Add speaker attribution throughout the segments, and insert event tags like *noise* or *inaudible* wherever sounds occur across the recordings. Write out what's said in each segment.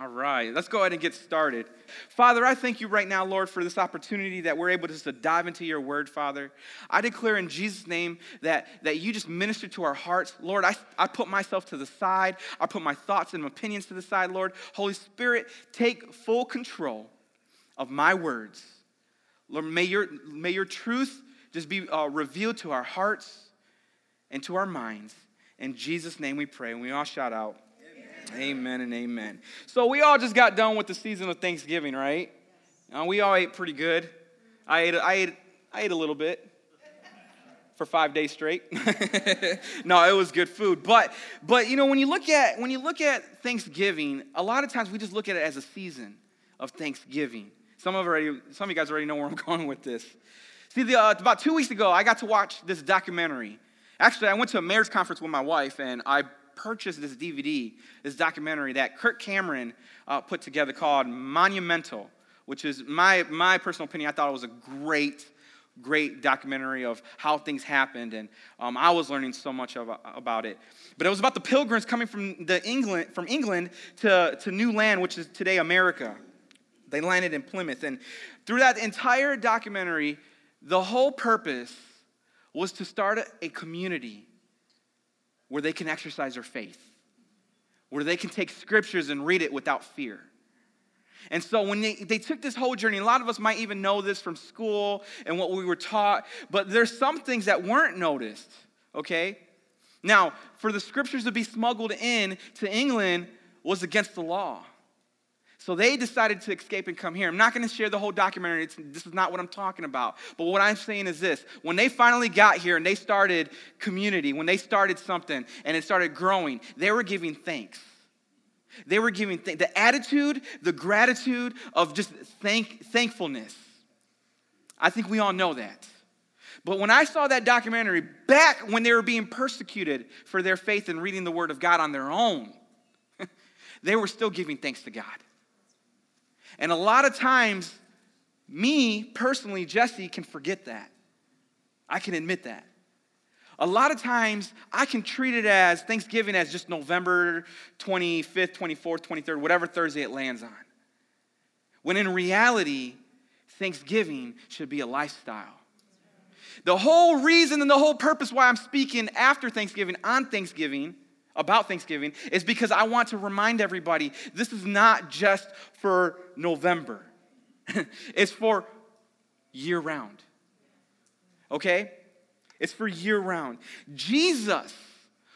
Speaker 1: All right, let's go ahead and get started. Father, I thank you right now, Lord, for this opportunity that we're able just to dive into your word, Father. I declare in Jesus' name that, that you just minister to our hearts. Lord, I, I put myself to the side, I put my thoughts and opinions to the side, Lord. Holy Spirit, take full control of my words. Lord, may your, may your truth just be uh, revealed to our hearts and to our minds. In Jesus' name we pray, and we all shout out. Amen and amen. So we all just got done with the season of Thanksgiving, right? Uh, we all ate pretty good. I ate, I ate, I ate a little bit for five days straight. *laughs* no, it was good food. But, but you know, when you look at when you look at Thanksgiving, a lot of times we just look at it as a season of Thanksgiving. Some of already, some of you guys already know where I'm *laughs* going with this. See, the, uh, about two weeks ago, I got to watch this documentary. Actually, I went to a marriage conference with my wife, and I purchased this DVD, this documentary that Kirk Cameron uh, put together called Monumental, which is my, my personal opinion. I thought it was a great, great documentary of how things happened, and um, I was learning so much of, about it. But it was about the pilgrims coming from, the England, from England to, to new land, which is today America. They landed in Plymouth. And through that entire documentary, the whole purpose was to start a community where they can exercise their faith, where they can take scriptures and read it without fear. And so when they, they took this whole journey, a lot of us might even know this from school and what we were taught, but there's some things that weren't noticed, okay? Now, for the scriptures to be smuggled in to England was against the law. So they decided to escape and come here. I'm not going to share the whole documentary. It's, this is not what I'm talking about. But what I'm saying is this when they finally got here and they started community, when they started something and it started growing, they were giving thanks. They were giving th- the attitude, the gratitude of just thank, thankfulness. I think we all know that. But when I saw that documentary back when they were being persecuted for their faith and reading the Word of God on their own, *laughs* they were still giving thanks to God. And a lot of times, me personally, Jesse, can forget that. I can admit that. A lot of times, I can treat it as Thanksgiving as just November 25th, 24th, 23rd, whatever Thursday it lands on. When in reality, Thanksgiving should be a lifestyle. The whole reason and the whole purpose why I'm speaking after Thanksgiving, on Thanksgiving, about Thanksgiving is because I want to remind everybody this is not just for November, *laughs* it's for year round. Okay? It's for year round. Jesus,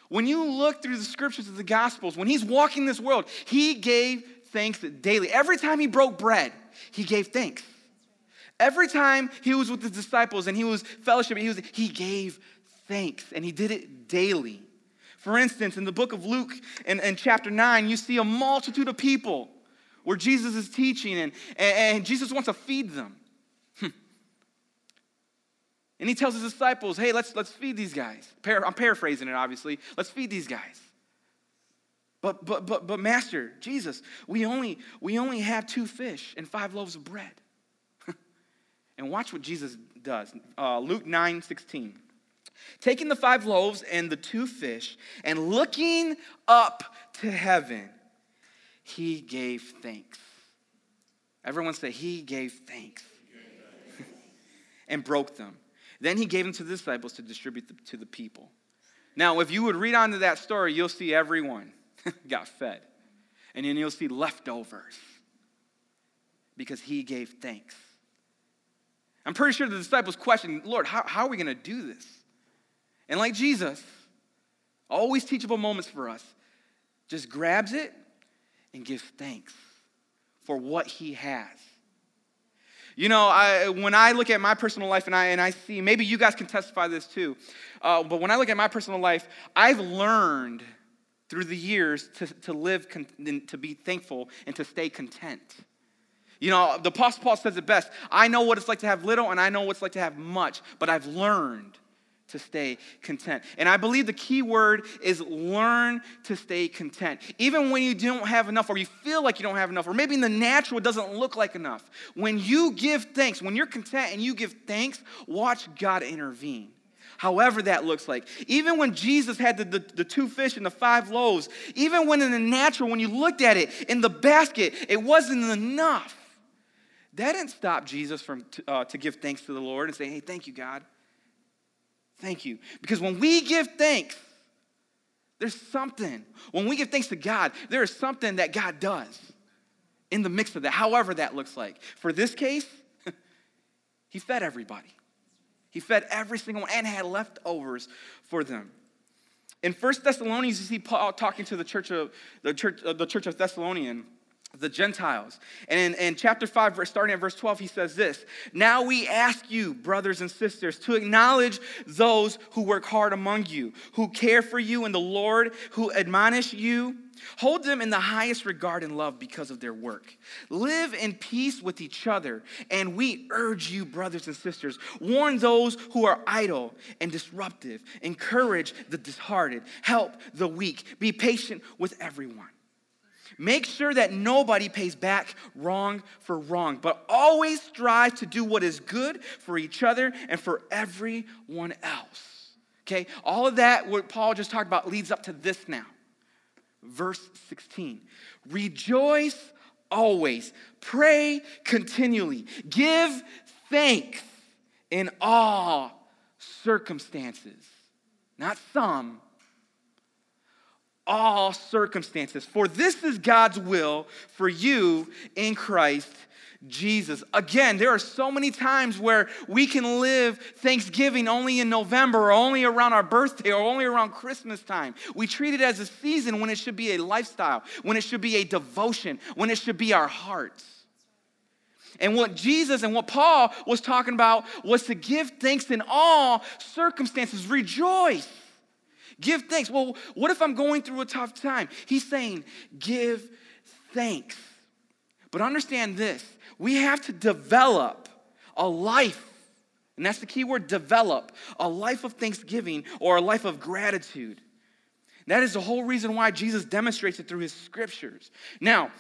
Speaker 1: when you look through the scriptures of the Gospels, when he's walking this world, he gave thanks daily. Every time he broke bread, he gave thanks. Every time he was with his disciples and he was fellowship, he, was, he gave thanks and he did it daily. For instance, in the book of Luke in, in chapter 9, you see a multitude of people where Jesus is teaching and, and, Jesus wants to feed them. Hmm. and he tells his disciples, hey, let's, let's feed these guys. I'm paraphrasing it, obviously. Let's feed these guys. But, but, but, but Master, Jesus, we only, we only have two fish and five loaves of bread. *laughs* and watch what Jesus does. Uh, Luke 9 16 taking the five loaves and the two fish, and looking up to heaven, he gave thanks. Everyone say, He gave thanks. *laughs* and broke them. Then he gave them to the disciples to distribute to the people. Now, if you would read on to that story, you'll see everyone *laughs* got fed. And then you'll see leftovers because he gave thanks. I'm pretty sure the disciples questioned, Lord, how, how are we going to do this? And like Jesus, always teachable moments for us, just grabs it and gives thanks for what he has. You know, I, when I look at my personal life and I, and I see, maybe you guys can testify this too, uh, but when I look at my personal life, I've learned through the years to, to live, con- to be thankful, and to stay content. You know, the Apostle Paul says it best I know what it's like to have little, and I know what it's like to have much, but I've learned to stay content. And I believe the key word is learn to stay content. Even when you don't have enough, or you feel like you don't have enough, or maybe in the natural it doesn't look like enough. When you give thanks, when you're content and you give thanks, watch God intervene. however that looks like. Even when Jesus had the, the, the, two fish and the five loaves, even when in the natural, when you looked at it in the basket, it wasn't enough. That didn't stop Jesus from uh, to give thanks to the Lord and say, hey, thank you, God. Thank you. Because when we give thanks, there's something. When we give thanks to God, there is something that God does in the mix of that, however that looks like. For this case, *laughs* he fed everybody. He fed every single one and had leftovers for them. In First Thessalonians, you see Paul talking to the church of the church, uh, the church of Thessalonian, the Gentiles. And in, in chapter 5, starting at verse 12, he says this Now we ask you, brothers and sisters, to acknowledge those who work hard among you, who care for you in the Lord, who admonish you Hold them in the highest regard and love because of their work. Live in peace with each other. And we urge you, brothers and sisters, warn those who are idle and disruptive, encourage the disheartened, help the weak, be patient with everyone. Make sure that nobody pays back wrong for wrong, but always strive to do what is good for each other and for everyone else. Okay, all of that, what Paul just talked about, leads up to this now verse 16. Rejoice always, pray continually, give thanks in all circumstances. Not some, all circumstances. For this is God's will for you in Christ Jesus. Again, there are so many times where we can live Thanksgiving only in November or only around our birthday or only around Christmas time. We treat it as a season when it should be a lifestyle, when it should be a devotion, when it should be our hearts. And what Jesus and what Paul was talking about was to give thanks in all circumstances. Rejoice. Give thanks. Well, what if I'm going through a tough time? He's saying, give thanks. But understand this we have to develop a life, and that's the key word develop, a life of thanksgiving or a life of gratitude. That is the whole reason why Jesus demonstrates it through his scriptures. Now,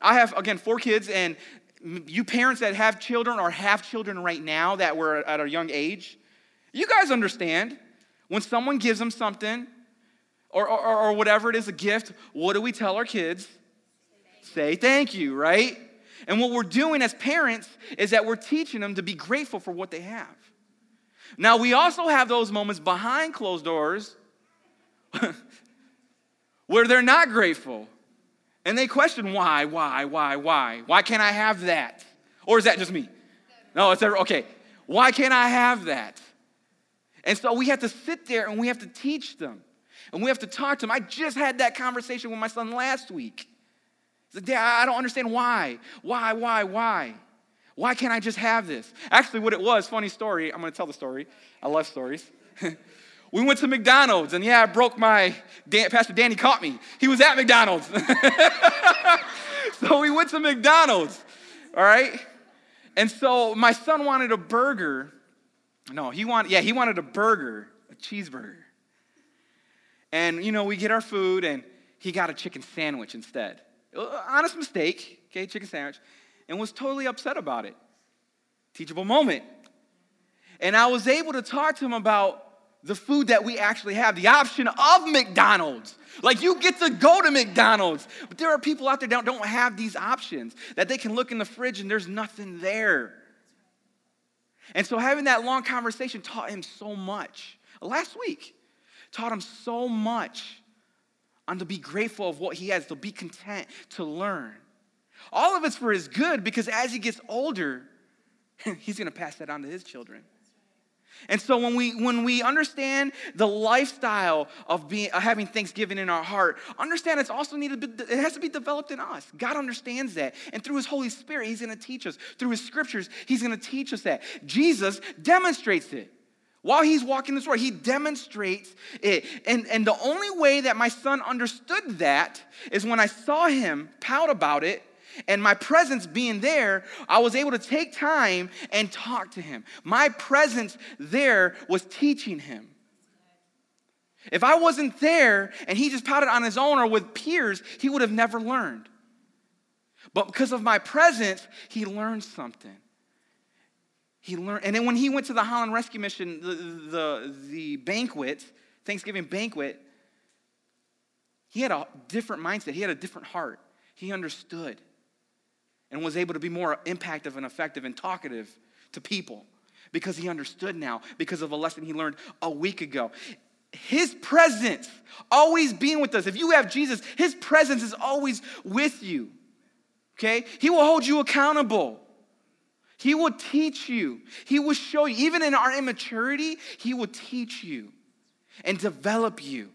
Speaker 1: I have, again, four kids, and you parents that have children or have children right now that were at a young age, you guys understand when someone gives them something or, or, or whatever it is, a gift, what do we tell our kids? Say thank you, right? And what we're doing as parents is that we're teaching them to be grateful for what they have. Now, we also have those moments behind closed doors *laughs* where they're not grateful. And they question why, why, why, why? Why can't I have that? Or is that just me? No, it's okay. Why can't I have that? And so we have to sit there and we have to teach them. And we have to talk to them. I just had that conversation with my son last week. I said, Dad, I don't understand why. Why, why, why? Why can't I just have this? Actually, what it was, funny story, I'm gonna tell the story. I love stories. *laughs* we went to McDonald's, and yeah, I broke my, Dan, Pastor Danny caught me. He was at McDonald's. *laughs* so we went to McDonald's, all right? And so my son wanted a burger. No, he wanted, yeah, he wanted a burger, a cheeseburger. And, you know, we get our food, and he got a chicken sandwich instead. Uh, honest mistake, okay, chicken sandwich, and was totally upset about it. Teachable moment. And I was able to talk to him about the food that we actually have, the option of McDonald's. Like you get to go to McDonald's, but there are people out there that don't have these options, that they can look in the fridge and there's nothing there. And so having that long conversation taught him so much. Last week, taught him so much and to be grateful of what he has, to be content, to learn. All of it's for his good because as he gets older, *laughs* he's going to pass that on to his children. And so when we when we understand the lifestyle of being of having Thanksgiving in our heart, understand it's also needed it has to be developed in us. God understands that. And through his Holy Spirit, he's going to teach us. Through his scriptures, he's going to teach us that. Jesus demonstrates it. While he's walking this world, he demonstrates it. And, and the only way that my son understood that is when I saw him pout about it and my presence being there, I was able to take time and talk to him. My presence there was teaching him. If I wasn't there and he just pouted on his own or with peers, he would have never learned. But because of my presence, he learned something. He learned, and then when he went to the Holland Rescue Mission, the, the, the banquet, Thanksgiving banquet, he had a different mindset. He had a different heart. He understood and was able to be more impactful and effective and talkative to people because he understood now because of a lesson he learned a week ago. His presence always being with us. If you have Jesus, his presence is always with you. Okay? He will hold you accountable. He will teach you. He will show you. Even in our immaturity, He will teach you and develop you.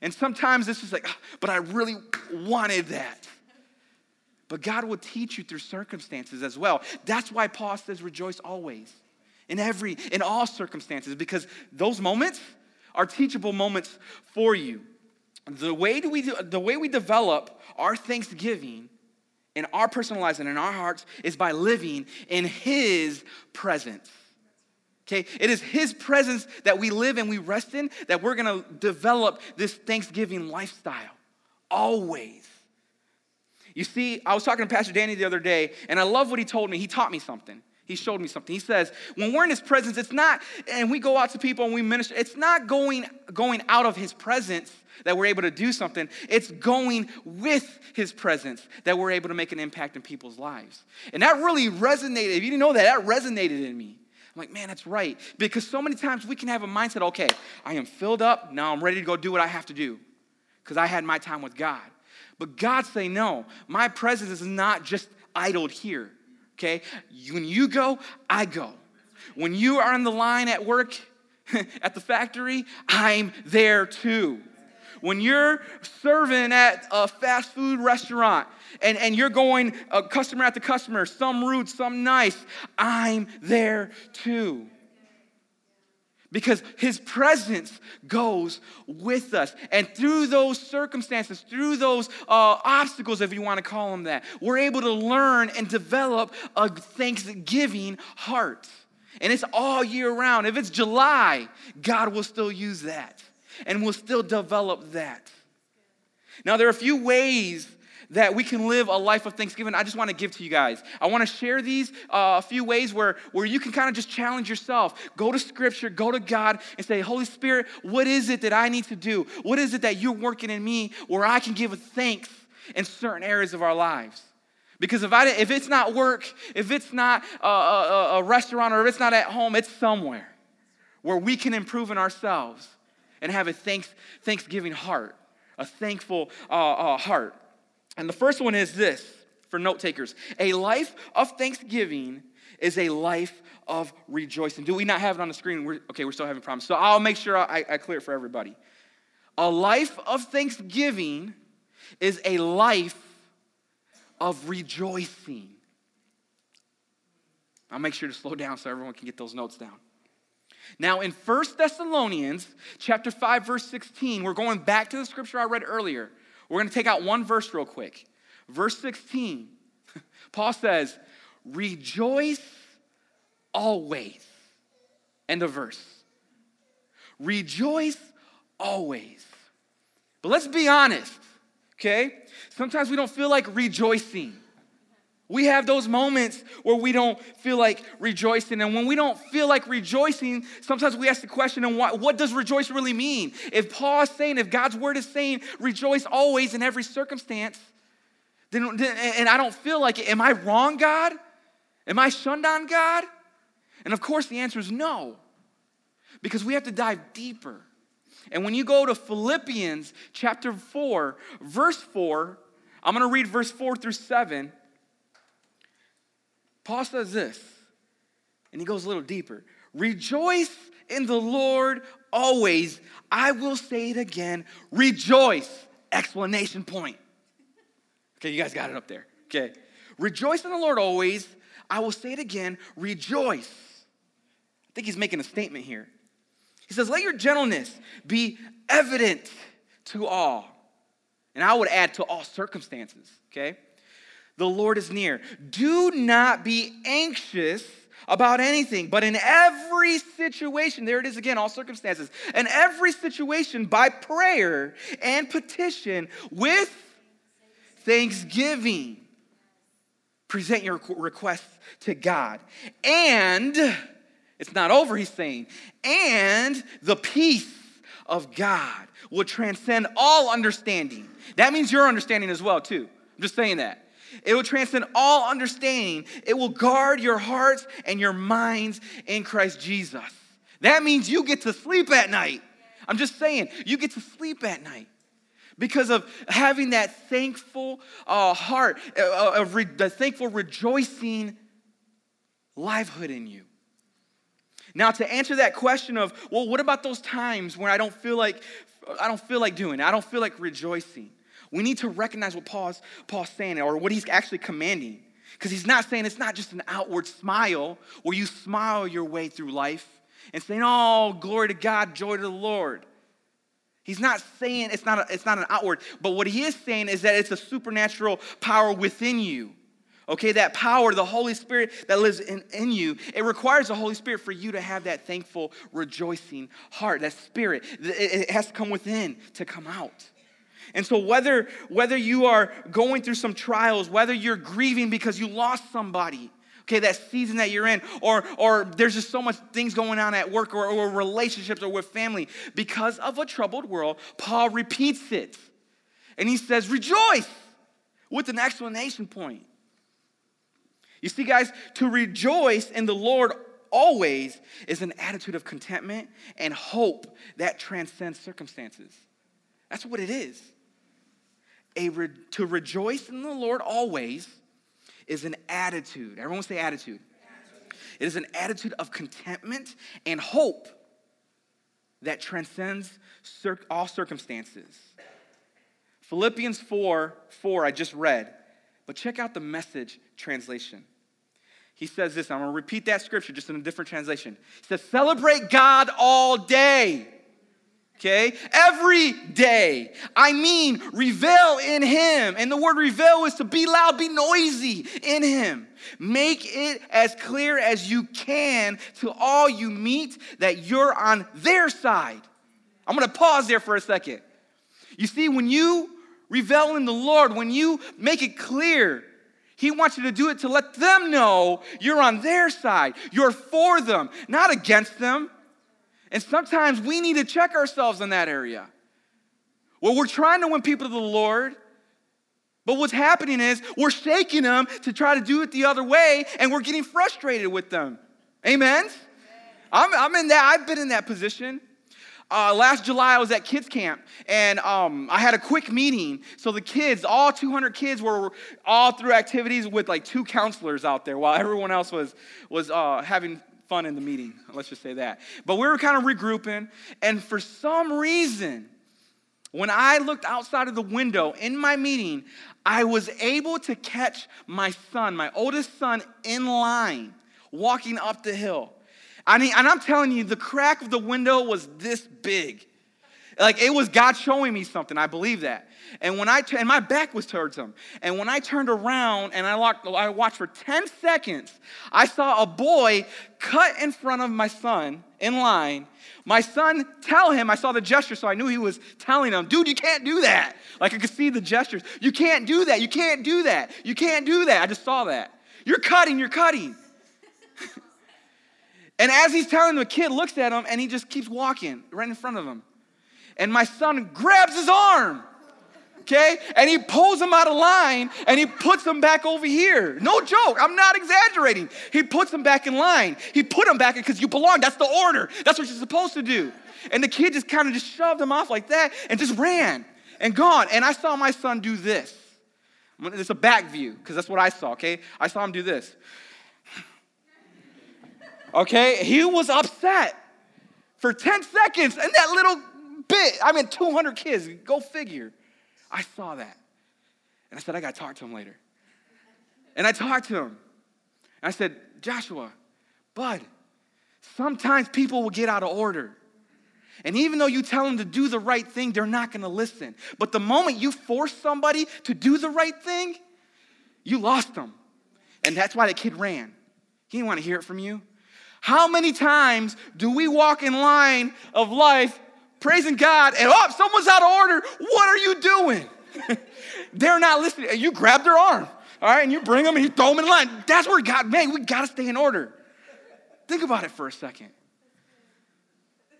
Speaker 1: And sometimes this is like, ah, but I really wanted that. But God will teach you through circumstances as well. That's why Paul says, rejoice always in every, in all circumstances, because those moments are teachable moments for you. The way, do we, do, the way we develop our thanksgiving in our personal lives and in our hearts is by living in His presence. Okay, it is His presence that we live and we rest in that we're gonna develop this Thanksgiving lifestyle. Always. You see, I was talking to Pastor Danny the other day, and I love what he told me. He taught me something. He showed me something. He says, when we're in his presence, it's not, and we go out to people and we minister, it's not going, going out of his presence that we're able to do something. It's going with his presence that we're able to make an impact in people's lives. And that really resonated. If you didn't know that, that resonated in me. I'm like, man, that's right. Because so many times we can have a mindset, okay, I am filled up, now I'm ready to go do what I have to do. Because I had my time with God. But God say, no, my presence is not just idled here okay? When you go, I go. When you are on the line at work, *laughs* at the factory, I'm there too. When you're serving at a fast food restaurant and, and you're going uh, customer after customer, some rude, some nice, I'm there too because his presence goes with us. And through those circumstances, through those uh, obstacles, if you want to call them that, we're able to learn and develop a thanksgiving heart. And it's all year round. If it's July, God will still use that and will still develop that. Now, there are a few ways that we can live a life of thanksgiving, I just want to give to you guys. I want to share these uh, a few ways where, where you can kind of just challenge yourself. Go to Scripture, go to God, and say, Holy Spirit, what is it that I need to do? What is it that you're working in me where I can give a thanks in certain areas of our lives? Because if, I, if it's not work, if it's not a, a, a restaurant, or if it's not at home, it's somewhere where we can improve in ourselves and have a thanks, thanksgiving heart, a thankful uh, uh, heart. And the first one is this for note takers a life of thanksgiving is a life of rejoicing. Do we not have it on the screen? We're, okay, we're still having problems. So I'll make sure I, I clear it for everybody. A life of thanksgiving is a life of rejoicing. I'll make sure to slow down so everyone can get those notes down. Now in 1 Thessalonians chapter 5 verse 16, we're going back to the scripture I read earlier. We're going to take out one verse real quick. Verse 16, *laughs* Paul says, Rejoice always. End of verse. Rejoice always. But let's be honest, okay? Sometimes we don't feel like rejoicing. We have those moments where we don't feel like rejoicing. And when we don't feel like rejoicing, sometimes we ask the question, and what, what does rejoice really mean? If Paul is saying, if God's word is saying, rejoice always in every circumstance, then, and I don't feel like it, am I wrong, God? Am I shunned on God? And of course, the answer is no, because we have to dive deeper. And when you go to Philippians chapter 4, verse 4, I'm going to read verse 4 through 7. Paul says this, and he goes a little deeper Rejoice in the Lord always. I will say it again rejoice! Explanation point. Okay, you guys got it up there. Okay. Rejoice in the Lord always. I will say it again rejoice. I think he's making a statement here. He says, Let your gentleness be evident to all. And I would add to all circumstances, okay? The Lord is near. Do not be anxious about anything, but in every situation, there it is again, all circumstances, in every situation, by prayer and petition with thanksgiving. present your requests to God. And it's not over, he's saying, and the peace of God will transcend all understanding. That means your understanding as well, too. I'm just saying that. It will transcend all understanding. It will guard your hearts and your minds in Christ Jesus. That means you get to sleep at night. I'm just saying, you get to sleep at night because of having that thankful uh, heart, uh, uh, of re- the thankful rejoicing livelihood in you. Now, to answer that question of, well, what about those times when I don't feel like I don't feel like doing I don't feel like rejoicing? We need to recognize what Paul's, Paul's saying or what he's actually commanding. Because he's not saying it's not just an outward smile where you smile your way through life and saying, oh, glory to God, joy to the Lord. He's not saying it's not, a, it's not an outward, but what he is saying is that it's a supernatural power within you. Okay, that power, the Holy Spirit that lives in, in you, it requires the Holy Spirit for you to have that thankful, rejoicing heart, that spirit. It, it has to come within to come out. And so whether whether you are going through some trials, whether you're grieving because you lost somebody, okay, that season that you're in, or, or there's just so much things going on at work or, or relationships or with family. Because of a troubled world, Paul repeats it. And he says, rejoice with an explanation point. You see, guys, to rejoice in the Lord always is an attitude of contentment and hope that transcends circumstances. That's what it is. A re- to rejoice in the Lord always is an attitude. Everyone say attitude. attitude. It is an attitude of contentment and hope that transcends cir- all circumstances. Philippians 4 4, I just read, but check out the message translation. He says this, I'm gonna repeat that scripture just in a different translation. He says, Celebrate God all day okay? Every day. I mean, revel in Him. And the word revel is to be loud, be noisy in Him. Make it as clear as you can to all you meet that you're on their side. I'm gonna pause there for a second. You see, when you revel in the Lord, when you make it clear, he wants you to do it to let them know you're on their side. You're for them, not against them. And sometimes we need to check ourselves in that area. Well, we're trying to win people to the Lord, but what's happening is we're shaking them to try to do it the other way, and we're getting frustrated with them. Amen? I'm, I'm in that, I've been in that position. Uh, last July, I was at kids camp, and um, I had a quick meeting. So the kids, all 200 kids, were all through activities with like two counselors out there, while everyone else was was uh, having fun in the meeting. Let's just say that. But we were kind of regrouping, and for some reason, when I looked outside of the window in my meeting, I was able to catch my son, my oldest son, in line, walking up the hill. I mean, and I'm telling you, the crack of the window was this big. Like it was God showing me something. I believe that. And when I t- and my back was towards him. And when I turned around and I, locked, I watched for 10 seconds, I saw a boy cut in front of my son in line. My son tell him, I saw the gesture, so I knew he was telling him, dude, you can't do that. Like I could see the gestures. You can't do that. You can't do that. You can't do that. I just saw that. You're cutting, you're cutting. *laughs* and as he's telling the kid looks at him and he just keeps walking right in front of him. And my son grabs his arm okay? And he pulls him out of line and he puts him back over here. No joke, I'm not exaggerating. He puts him back in line. He put him back because you belong. That's the order. That's what you're supposed to do. And the kid just kind of just shoved him off like that and just ran and gone. And I saw my son do this. It's a back view because that's what I saw, okay? I saw him do this. Okay, he was upset for 10 seconds and that little bit. I mean, 200 kids, go figure. I saw that. And I said, I got to talk to him later. And I talked to him. And I said, Joshua, bud, sometimes people will get out of order. And even though you tell them to do the right thing, they're not going to listen. But the moment you force somebody to do the right thing, you lost them. And that's why the kid ran. He didn't want to hear it from you. How many times do we walk in line of life praising God, and oh, someone's out of order. What are you doing? *laughs* They're not listening. And You grab their arm. All right, and you bring them and you throw them in line. That's where God, man, we got to stay in order. Think about it for a second.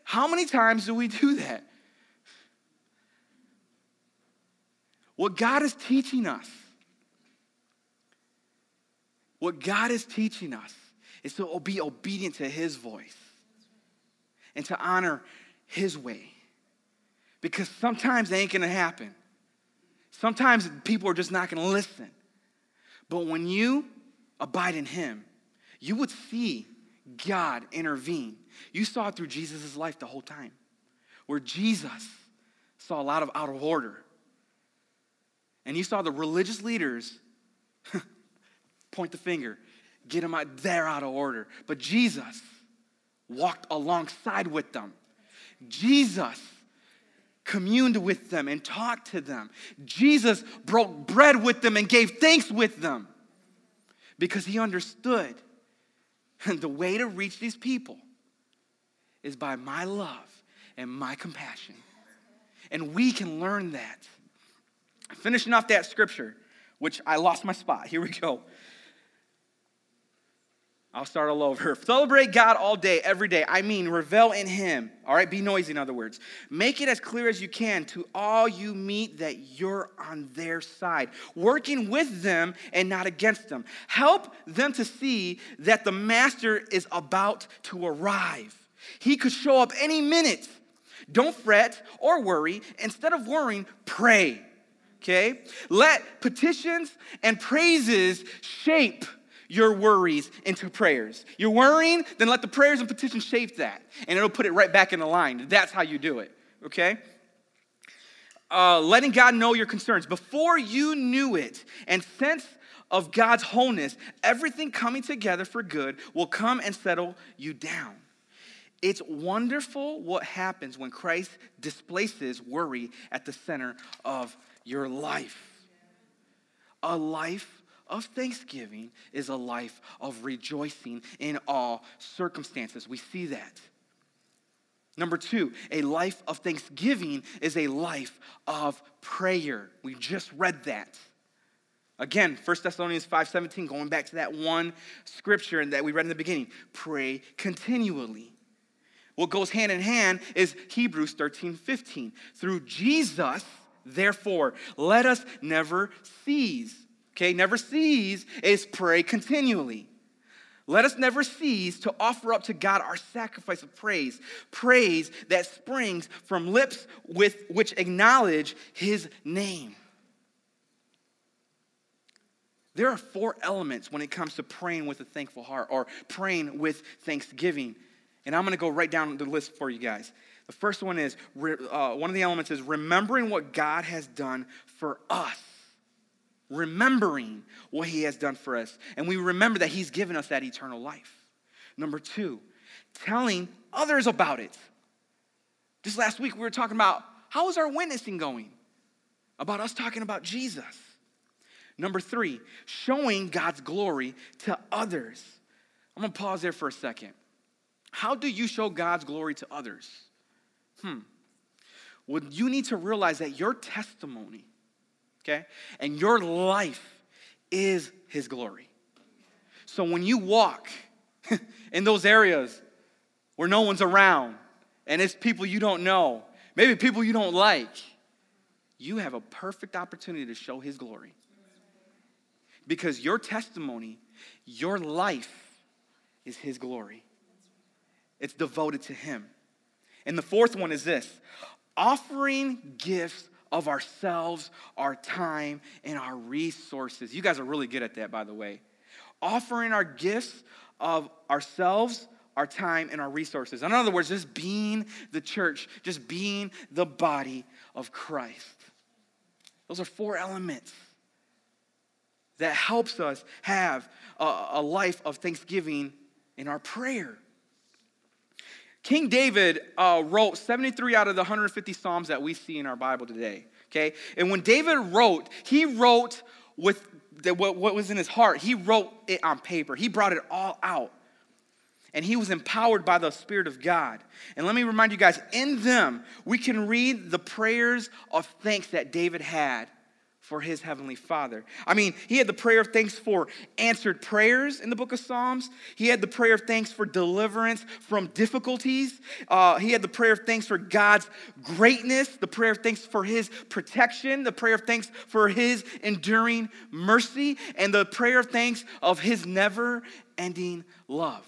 Speaker 1: How many times do we do that? What God is teaching us, what God is teaching us is to be obedient to His voice and to honor His way. Because sometimes it ain't gonna happen. Sometimes people are just not gonna listen. But when you abide in Him, you would see God intervene. You saw it through Jesus' life the whole time, where Jesus saw a lot of out of order. And you saw the religious leaders *laughs* point the finger, get them out, they're out of order. But Jesus walked alongside with them. Jesus communed with them and talked to them. Jesus broke bread with them and gave thanks with them because he understood *laughs* the way to reach these people is by my love and my compassion. And we can learn that. Finishing off that scripture, which I lost my spot. Here we go. I'll start all over. *laughs* Celebrate God all day, every day. I mean, revel in Him. All right, be noisy, in other words. Make it as clear as you can to all you meet that you're on their side, working with them and not against them. Help them to see that the Master is about to arrive. He could show up any minute. Don't fret or worry. Instead of worrying, pray. Okay? Let petitions and praises shape your worries into prayers. You're worrying, then let the prayers and petitions shape that, and it'll put it right back in the line. That's how you do it, okay? Uh, letting God know your concerns. Before you knew it and sense of God's wholeness, everything coming together for good will come and settle you down. It's wonderful what happens when Christ displaces worry at the center of your life. A life of thanksgiving is a life of rejoicing in all circumstances. We see that. Number two, a life of thanksgiving is a life of prayer. We just read that. Again, 1 Thessalonians 5:17, going back to that one scripture that we read in the beginning. Pray continually. What goes hand in hand is Hebrews 13, 15. Through Jesus, therefore, let us never cease okay, never cease is pray continually. Let us never cease to offer up to God our sacrifice of praise, praise that springs from lips with which acknowledge his name. There are four elements when it comes to praying with a thankful heart or praying with thanksgiving. And I'm going to go right down the list for you guys. The first one is uh, one of the elements is remembering what God has done for us remembering what he has done for us. And we remember that he's given us that eternal life. Number two, telling others about it. Just last week, we were talking about how is our witnessing going? About us talking about Jesus. Number three, showing God's glory to others. I'm gonna pause there for a second. How do you show God's glory to others? Hmm. Well, you need to realize that your testimony okay? And your life is His glory. So when you walk *laughs* in those areas where no one's around and it's people you don't know, maybe people you don't like, you have a perfect opportunity to show His glory. Because your testimony, your life is His glory. It's devoted to Him. And the fourth one is this offering gifts of ourselves, our time, and our resources. You guys are really good at that, by the way. Offering our gifts of ourselves, our time, and our resources. In other words, just being the church, just being the body of Christ. Those are four elements that helps us have a, a life of thanksgiving in our prayer. King David uh, wrote 73 out of the 150 Psalms that we see in our Bible today. Okay? And when David wrote, he wrote with the, what, what was in his heart, he wrote it on paper. He brought it all out. And he was empowered by the Spirit of God. And let me remind you guys, in them, we can read the prayers of thanks that David had for his heavenly Father. I mean, he had the prayer of thanks for answered prayers in the book of Psalms. He had the prayer of thanks for deliverance from difficulties. Uh, he had the prayer of thanks for God's greatness, the prayer of thanks for his protection, the prayer of thanks for his enduring mercy, and the prayer of thanks of his never ending love.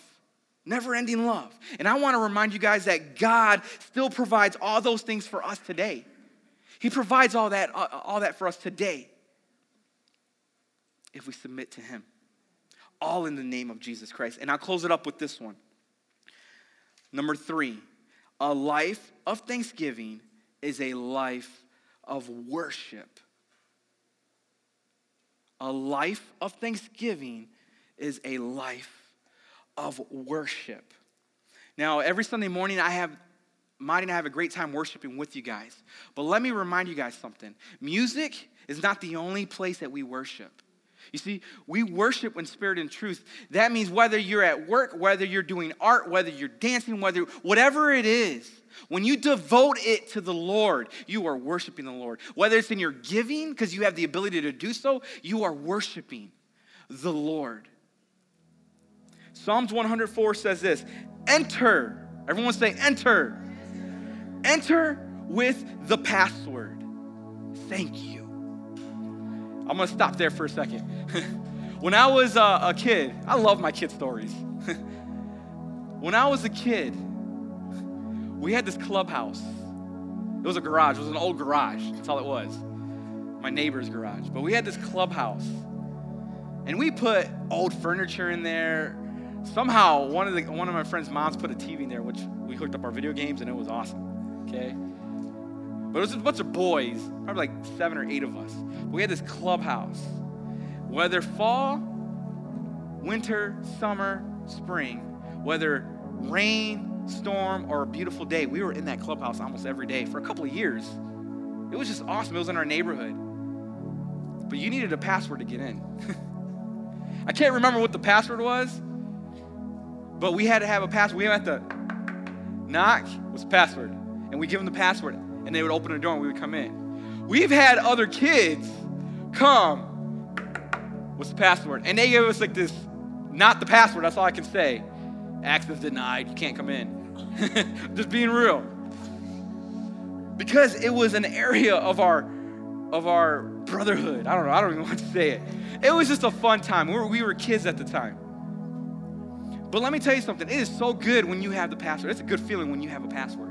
Speaker 1: Never ending love. And I want to remind you guys that God still provides all those things for us today. He provides all that, uh, uh, all that for us today if we submit to Him. All in the name of Jesus Christ. And I'll close it up with this one. Number three, a life of thanksgiving is a life of worship. A life of thanksgiving is a life of worship. Now, every Sunday morning, I have Mighty and I have a great time worshiping with you guys. But let me remind you guys something music is not the only place that we worship. You see, we worship in spirit and truth. That means whether you're at work, whether you're doing art, whether you're dancing, whether whatever it is, when you devote it to the Lord, you are worshiping the Lord. Whether it's in your giving, because you have the ability to do so, you are worshiping the Lord. Psalms 104 says this Enter. Everyone say, Enter Enter with the password. Thank you. I'm gonna stop there for a second. *laughs* when I was uh, a kid, I love my kid stories. *laughs* when I was a kid, we had this clubhouse. It was a garage, it was an old garage. That's all it was. My neighbor's garage. But we had this clubhouse. And we put old furniture in there. Somehow, one of, the, one of my friend's moms put a TV in there, which we hooked up our video games, and it was awesome okay? But it was a bunch of boys, probably like seven or eight of us. We had this clubhouse. Whether fall, winter, summer, spring, whether rain, storm, or a beautiful day, we were in that clubhouse almost every day for a couple of years. It was just awesome. It was in our neighborhood. But you needed a password to get in. *laughs* I can't remember what the password was, but we had to have a password. We had to knock was password and we give them the password, and they would open the door and we would come in. We've had other kids come, what's the password? And they gave us like this, not the password, that's all I can say. Access denied, you can't come in. *laughs* Just being real. Because it was an area of our of our brotherhood. I don't know, I don't even *laughs* want to say it. It was just a fun time. We were, we were kids at the time. But let me tell you something. It is so good when you have the password. It's a good feeling when you have a password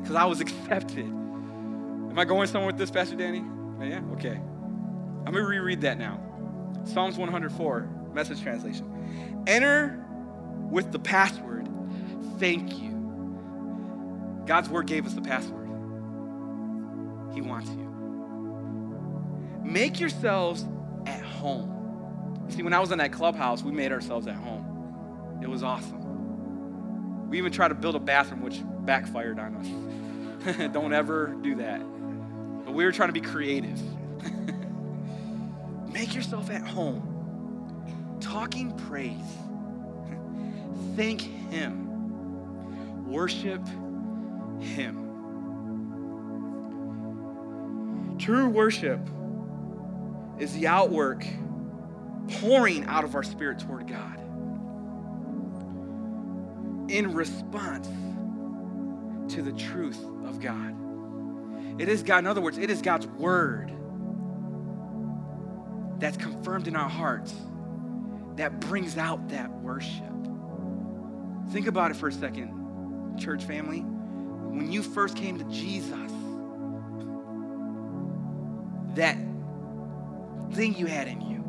Speaker 1: because I was *laughs* accepted. Am I going somewhere with this, Pastor Danny? Yeah? Okay. I'm going to reread that now. Psalms 104, message translation. Enter with the password, thank you. God's word gave us the password. He wants you. Make yourselves at home. see, when I was in that clubhouse, we made ourselves at home. It was awesome. We even tried to build a bathroom, which backfired on us. *laughs* Don't ever do that. But we were trying to be creative. *laughs* Make yourself at home, talking praise. *laughs* Thank Him, worship Him. True worship is the outwork pouring out of our spirit toward God in response to the truth of God. It is God, in other words, it is God's word that's confirmed in our hearts that brings out that worship. Think about it for a second, church family. When you first came to Jesus, that thing you had in you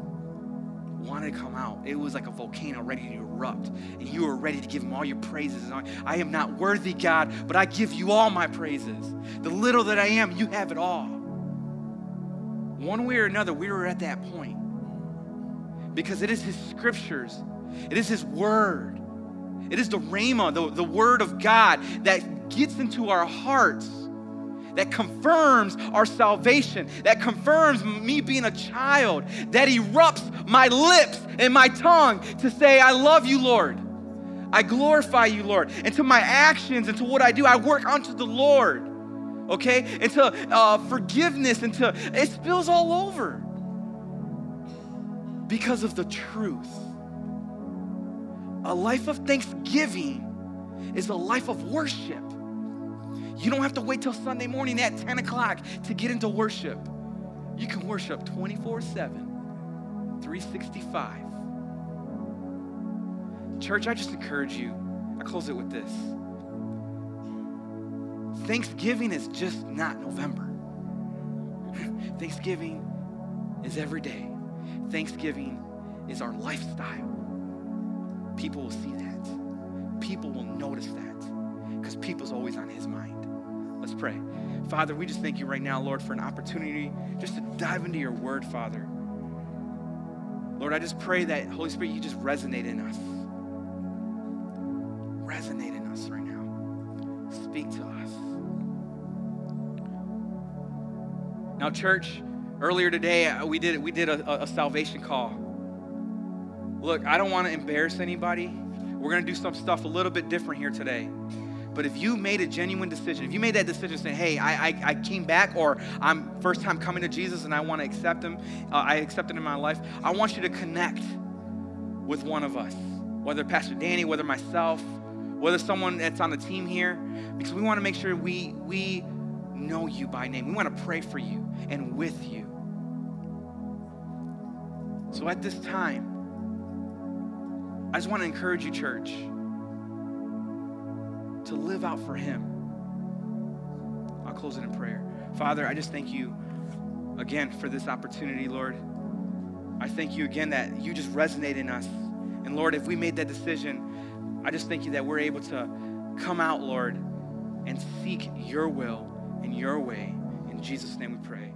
Speaker 1: wanted to come out. It was like a volcano ready to And you are ready to give him all your praises. I am not worthy, God, but I give you all my praises. The little that I am, you have it all. One way or another, we were at that point. Because it is his scriptures, it is his word, it is the Rhema, the, the word of God that gets into our hearts that confirms our salvation, that confirms me being a child, that erupts my lips and my tongue to say, I love you, Lord. I glorify you, Lord. And to my actions and to what I do, I work unto the Lord. okay? Into uh, forgiveness, and into it spills all over because of the truth. A life of thanksgiving is a life of worship. You don't have to wait till Sunday morning at 10 o'clock to get into worship. You can worship 24 7, 365. Church, I just encourage you. I close it with this. Thanksgiving is just not November. *laughs* Thanksgiving is every day. Thanksgiving is our lifestyle. People will see that. People will notice that because people's always on his mind. Let's pray. Father, we just thank you right now, Lord, for an opportunity just to dive into your word, Father. Lord, I just pray that, Holy Spirit, you just resonate in us. Resonate in us right now. Speak to us. Now, church, earlier today uh, we did we did a, a salvation call. Look, I don't want to embarrass anybody. We're gonna do some stuff a little bit different here today. But if you made a genuine decision, if you made that decision saying, hey, I, I, I came back or I'm first time coming to Jesus and I want to accept him, uh, I accept him in my life, I want you to connect with one of us, whether Pastor Danny, whether myself, whether someone that's on the team here, because we want to make sure we, we know you by name. We want to pray for you and with you. So at this time, I just want to encourage you, church, to live out for Him. I'll close it in prayer. Father, I just thank you again for this opportunity, Lord. I thank you again that you just resonate in us. And Lord, if we made that decision, I just thank you that we're able to come out, Lord, and seek your will and your way. In Jesus' name we pray.